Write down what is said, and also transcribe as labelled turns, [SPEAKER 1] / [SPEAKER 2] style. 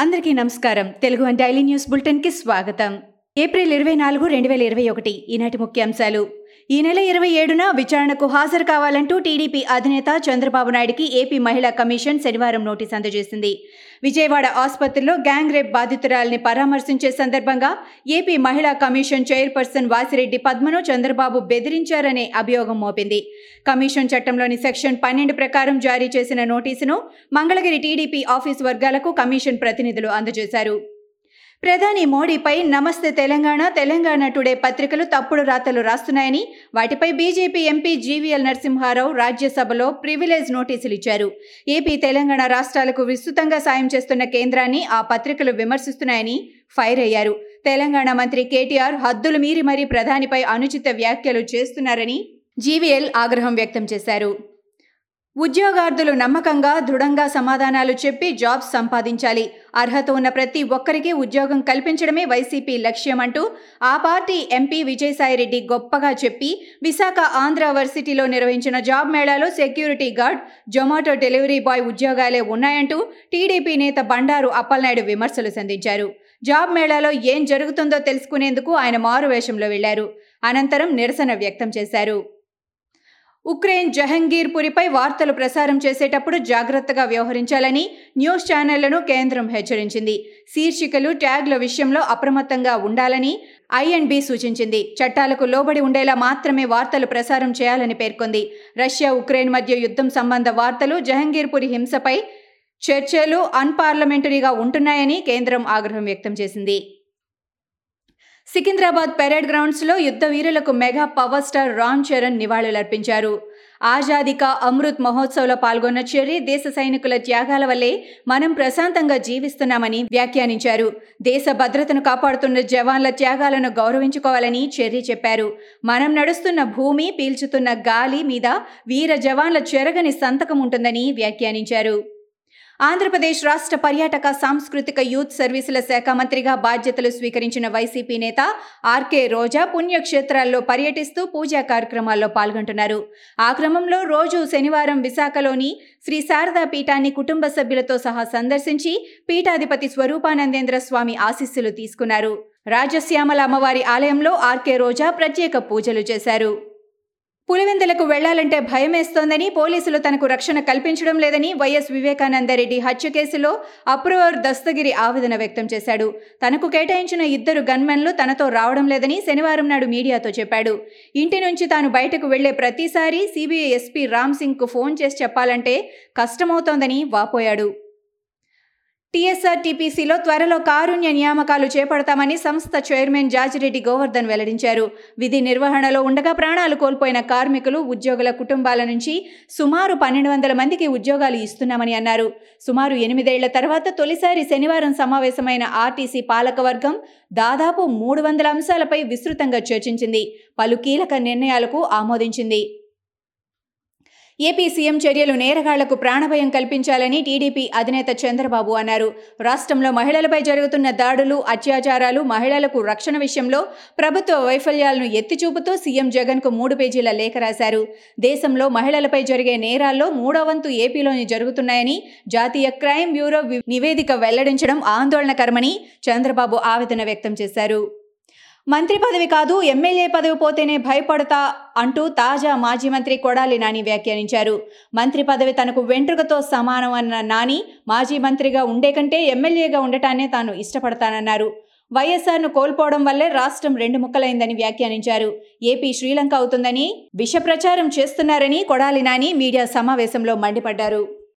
[SPEAKER 1] అందరికీ నమస్కారం. Telugu one daily news బులెటిన్కి స్వాగతం. ఏప్రిల్ ఇరవై నాలుగు రెండు వేల ఇరవై ఒకటి. ఈనాటి ముఖ్యాంశాలు. ఈ నెల ఇరవై ఏడున విచారణకు హాజరు కావాలంటూ టీడీపీ అధినేత చంద్రబాబు నాయుడికి ఏపీ మహిళా కమిషన్ శనివారం నోటీస్ అందజేసింది. విజయవాడ ఆసుపత్రిలో గ్యాంగ్ రేప్ బాధితురాలని పరామర్శించే సందర్భంగా ఏపీ మహిళా కమిషన్ చైర్పర్సన్ వాసిరెడ్డి పద్మను చంద్రబాబు బెదిరించారనే అభియోగం మోపింది. కమిషన్ చట్టంలోని సెక్షన్ పన్నెండు ప్రకారం జారీ చేసిన నోటీసును మంగళగిరి టీడీపీ ఆఫీస్ వర్గాలకు కమిషన్ ప్రతినిధులు అందజేశారు. ప్రధాని మోడీపై నమస్తే తెలంగాణ తెలంగాణ టుడే పత్రికలు తప్పుడు రాతలు రాస్తున్నాయని వాటిపై బీజేపీ ఎంపీ జీవీఎల్ నరసింహారావు రాజ్యసభలో ప్రివిలేజ్ నోటీసులు ఇచ్చారు. ఏపీ తెలంగాణ రాష్ట్రాలకు విస్తృతంగా సాయం చేస్తున్న కేంద్రాన్ని ఆ పత్రికలు విమర్శిస్తున్నాయని ఫైర్ అయ్యారు. తెలంగాణ మంత్రి కేటీఆర్ హద్దులు మీరి మరీ ప్రధానిపై అనుచిత వ్యాఖ్యలు చేస్తున్నారని జీవీఎల్ ఆగ్రహం వ్యక్తం చేశారు. ఉద్యోగార్థులు నమ్మకంగా దృఢంగా సమాధానాలు చెప్పి జాబ్స్ సంపాదించాలి. అర్హత ఉన్న ప్రతి ఒక్కరికి ఉద్యోగం కల్పించడమే వైసీపీ లక్ష్యం అంటూ ఆ పార్టీ ఎంపీ విజయసాయిరెడ్డి గొప్పగా చెప్పి విశాఖ ఆంధ్ర వర్సిటీలో నిర్వహించిన job మేళాలో security guard Zomato delivery boy ఉద్యోగాలే ఉన్నాయంటూ టీడీపీ నేత బండారు అప్పలనాయుడు విమర్శలు సంధించారు. జాబ్ మేళాలో ఏం జరుగుతుందో తెలుసుకునేందుకు ఆయన మారువేషంలో వెళ్ళారు. అనంతరం నిరసన వ్యక్తం చేశారు. ఉక్రెయిన్ జహంగీర్పురిపై వార్తలు ప్రసారం చేసేటప్పుడు జాగ్రత్తగా వ్యవహరించాలని న్యూస్ ఛానళ్ళను కేంద్రం హెచ్చరించింది. శీర్షికలు ట్యాగ్ల విషయంలో అప్రమత్తంగా ఉండాలని ఐఎన్బి సూచించింది. చట్టాలకు లోబడి ఉండేలా మాత్రమే వార్తలు ప్రసారం చేయాలని పేర్కొంది. రష్యా ఉక్రెయిన్ మధ్య యుద్ధం సంబంధ వార్తలు జహంగీర్పురి హింసపై చర్చలు అన్పార్లమెంటరీగా ఉంటున్నాయని కేంద్రం ఆగ్రహం వ్యక్తం చేసింది. సికింద్రాబాద్ పెరేడ్ గ్రౌండ్స్లో యుద్ధ వీరులకు mega power star Ram Charan నివాళులర్పించారు. ఆజాదిక కా అమృత్ మహోత్సవ్లో పాల్గొన్న చెర్రీ దేశ సైనికుల త్యాగాల వల్లే మనం ప్రశాంతంగా జీవిస్తున్నామని వ్యాఖ్యానించారు. దేశ భద్రతను కాపాడుతున్న జవాన్ల త్యాగాలను గౌరవించుకోవాలని చెర్రీ చెప్పారు. మనం నడుస్తున్న భూమి పీల్చుతున్న గాలి మీద వీర జవాన్ల చెరగని సంతకం ఉంటుందని వ్యాఖ్యానించారు. ఆంధ్రప్రదేశ్ రాష్ట్ర పర్యాటక సాంస్కృతిక యూత్ సర్వీసుల శాఖ మంత్రిగా బాధ్యతలు స్వీకరించిన వైసీపీ నేత ఆర్కే రోజా పుణ్యక్షేత్రాల్లో పర్యటిస్తూ పూజా కార్యక్రమాల్లో పాల్గొంటున్నారు. ఆ క్రమంలో రోజు శనివారం విశాఖలోని శ్రీ శారదా పీఠాన్ని కుటుంబ సభ్యులతో సహా సందర్శించి పీఠాధిపతి స్వరూపానందేంద్ర స్వామి ఆశీస్సులు తీసుకున్నారు. రాజశ్యామల అమ్మవారి ఆలయంలో ఆర్కే రోజా ప్రత్యేక పూజలు చేశారు. పులివెందులకు వెళ్ళాలంటే భయమేస్తోందని పోలీసులు తనకు రక్షణ కల్పించడం లేదని వైఎస్ వివేకానందరెడ్డి హత్య కేసులో అప్రూవర్ దస్తగిరి ఆవేదన వ్యక్తం చేశాడు. తనకు కేటాయించిన ఇద్దరు గన్మెన్లు తనతో రావడం లేదని శనివారం నాడు మీడియాతో చెప్పాడు. ఇంటి నుంచి తాను బయటకు వెళ్ళే ప్రతిసారి సిబిఐ ఎస్పీ రామ్ సింగ్కు ఫోన్ చేసి చెప్పాలంటే కష్టమవుతోందని వాపోయాడు. టీఎస్ఆర్టీపీసీలో త్వరలో కారుణ్య నియామకాలు చేపడతామని సంస్థ చైర్మన్ జాజిరెడ్డి గోవర్ధన్ వెల్లడించారు. విధి నిర్వహణలో ఉండగా ప్రాణాలు కోల్పోయిన కార్మికులు ఉద్యోగుల కుటుంబాల నుంచి సుమారు పన్నెండు వందల మందికి ఉద్యోగాలు ఇస్తున్నామని అన్నారు. సుమారు ఎనిమిదేళ్ళ తర్వాత తొలిసారి శనివారం సమావేశమైన ఆర్టీసీ పాలకవర్గం దాదాపు మూడు వందల అంశాలపై విస్తృతంగా చర్చించింది. పలు కీలక నిర్ణయాలకు ఆమోదించింది. ఏపీ సీఎం చర్యలు నేరగాళ్ళకు ప్రాణభయం కల్పించాలని టీడీపీ అధినేత చంద్రబాబు అన్నారు. రాష్ట్రంలో మహిళలపై జరుగుతున్న దాడులు అత్యాచారాలు మహిళలకు రక్షణ విషయంలో ప్రభుత్వ వైఫల్యాలను ఎత్తిచూపుతూ సీఎం జగన్కు మూడు పేజీల లేఖ రాశారు. దేశంలో మహిళలపై జరిగే నేరాల్లో మూడో వంతు ఏపీలోని జరుగుతున్నాయని జాతీయ క్రైమ్ బ్యూరో నివేదిక వెల్లడించడం ఆందోళనకరమని చంద్రబాబు ఆవేదన వ్యక్తం చేశారు. మంత్రి పదవి కాదు ఎమ్మెల్యే పదవి పోతేనే భయపడతా అంటూ తాజా మాజీ మంత్రి కొడాలి నాని వ్యాఖ్యానించారు. మంత్రి పదవి తనకు వెంట్రుకతో సమానం అన్న నాని మాజీ మంత్రిగా ఉండే కంటే ఎమ్మెల్యేగా ఉండటాన్నే తాను ఇష్టపడతానన్నారు. వైఎస్ఆర్ను కోల్పోవడం వల్లే రాష్ట్రం రెండు ముక్కలైందని వ్యాఖ్యానించారు. ఏపీ శ్రీలంక అవుతుందని విష ప్రచారం చేస్తున్నారని కొడాలి నాని మీడియా సమావేశంలో మండిపడ్డారు.